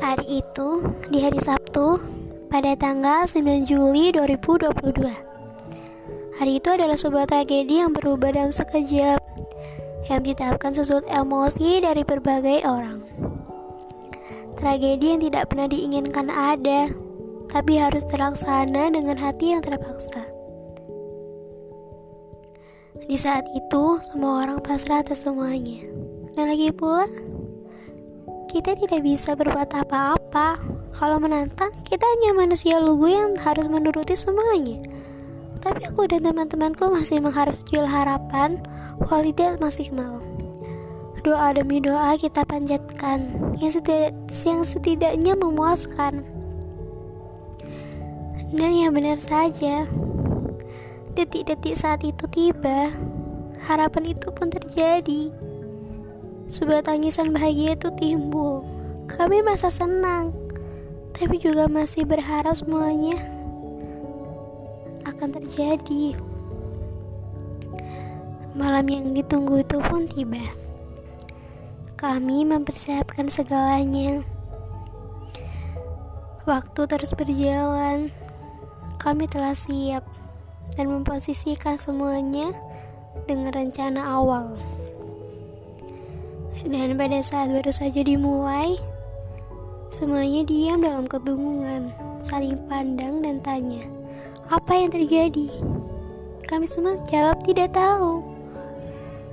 Hari itu, di hari Sabtu, pada tanggal 9 Juli 2022. Hari itu adalah sebuah tragedi yang berubah dalam sekejap, yang menciptakan sesuatu emosi dari berbagai orang. Tragedi yang tidak pernah diinginkan ada, tapi harus terlaksana dengan hati yang terpaksa. Di saat itu, semua orang pasrah atas semuanya. Dan lagi pula, kita tidak bisa berbuat apa-apa. Kalau menantang, kita hanya manusia lugu yang harus menuruti semuanya. Tapi aku dan teman-temanku masih mengharap jual harapan, Walidah masih mau. Doa demi doa kita panjatkan, yang, setidak, yang setidaknya memuaskan. Dan yang benar saja, detik-detik saat itu tiba, harapan itu pun terjadi. Sebuah tangisan bahagia itu timbul. Kami merasa senang, tapi juga masih berharap semuanya akan terjadi. Malam yang ditunggu itu pun tiba. Kami mempersiapkan segalanya. Waktu terus berjalan. Kami telah siap dan memposisikan semuanya dengan rencana awal. Dan pada saat baru saja dimulai, semuanya diam dalam kebingungan, saling pandang dan tanya, apa yang terjadi? Kami semua jawab tidak tahu.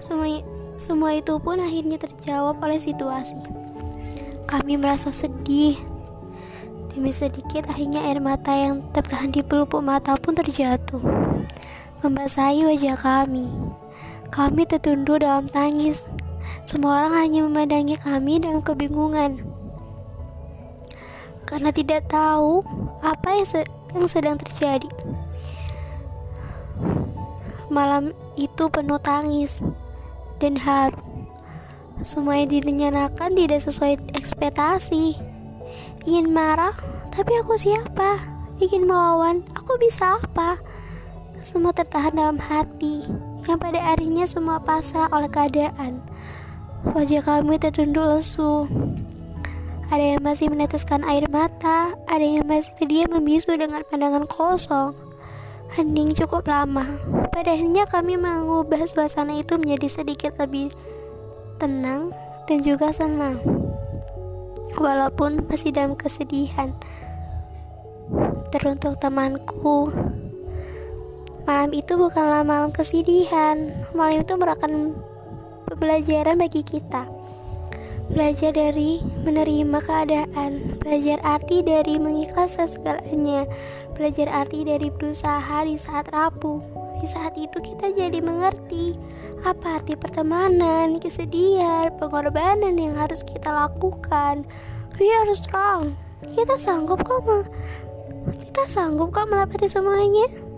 Semua, semua itu pun akhirnya terjawab oleh situasi. Kami merasa sedih. Demi sedikit akhirnya air mata yang tertahan di pelupuk mata pun terjatuh. Membasahi wajah kami. Kami tertunduk dalam tangis semua orang hanya memandangi kami dalam kebingungan karena tidak tahu apa yang, se yang sedang terjadi. Malam itu penuh tangis dan haru. Semuanya direncanakan tidak sesuai ekspektasi. Ingin marah, tapi aku siapa? Ingin melawan, aku bisa apa? Semua tertahan dalam hati, yang pada akhirnya semua pasrah oleh keadaan. Wajah kami tertunduk lesu. Ada yang masih meneteskan air mata, ada yang masih terdiam membisu dengan pandangan kosong. Hening cukup lama. Pada akhirnya kami mengubah suasana itu menjadi sedikit lebih tenang dan juga senang. Walaupun masih dalam kesedihan. Teruntuk temanku, malam itu bukanlah malam kesedihan. Malam itu merupakan pembelajaran bagi kita. Belajar dari menerima keadaan, belajar arti dari mengikhlaskan segalanya, belajar arti dari berusaha di saat rapuh. Di saat itu kita jadi mengerti apa arti pertemanan, kesedihan, pengorbanan yang harus kita lakukan. We are strong. Kita sanggup kok, kita sanggup kok melewati semuanya.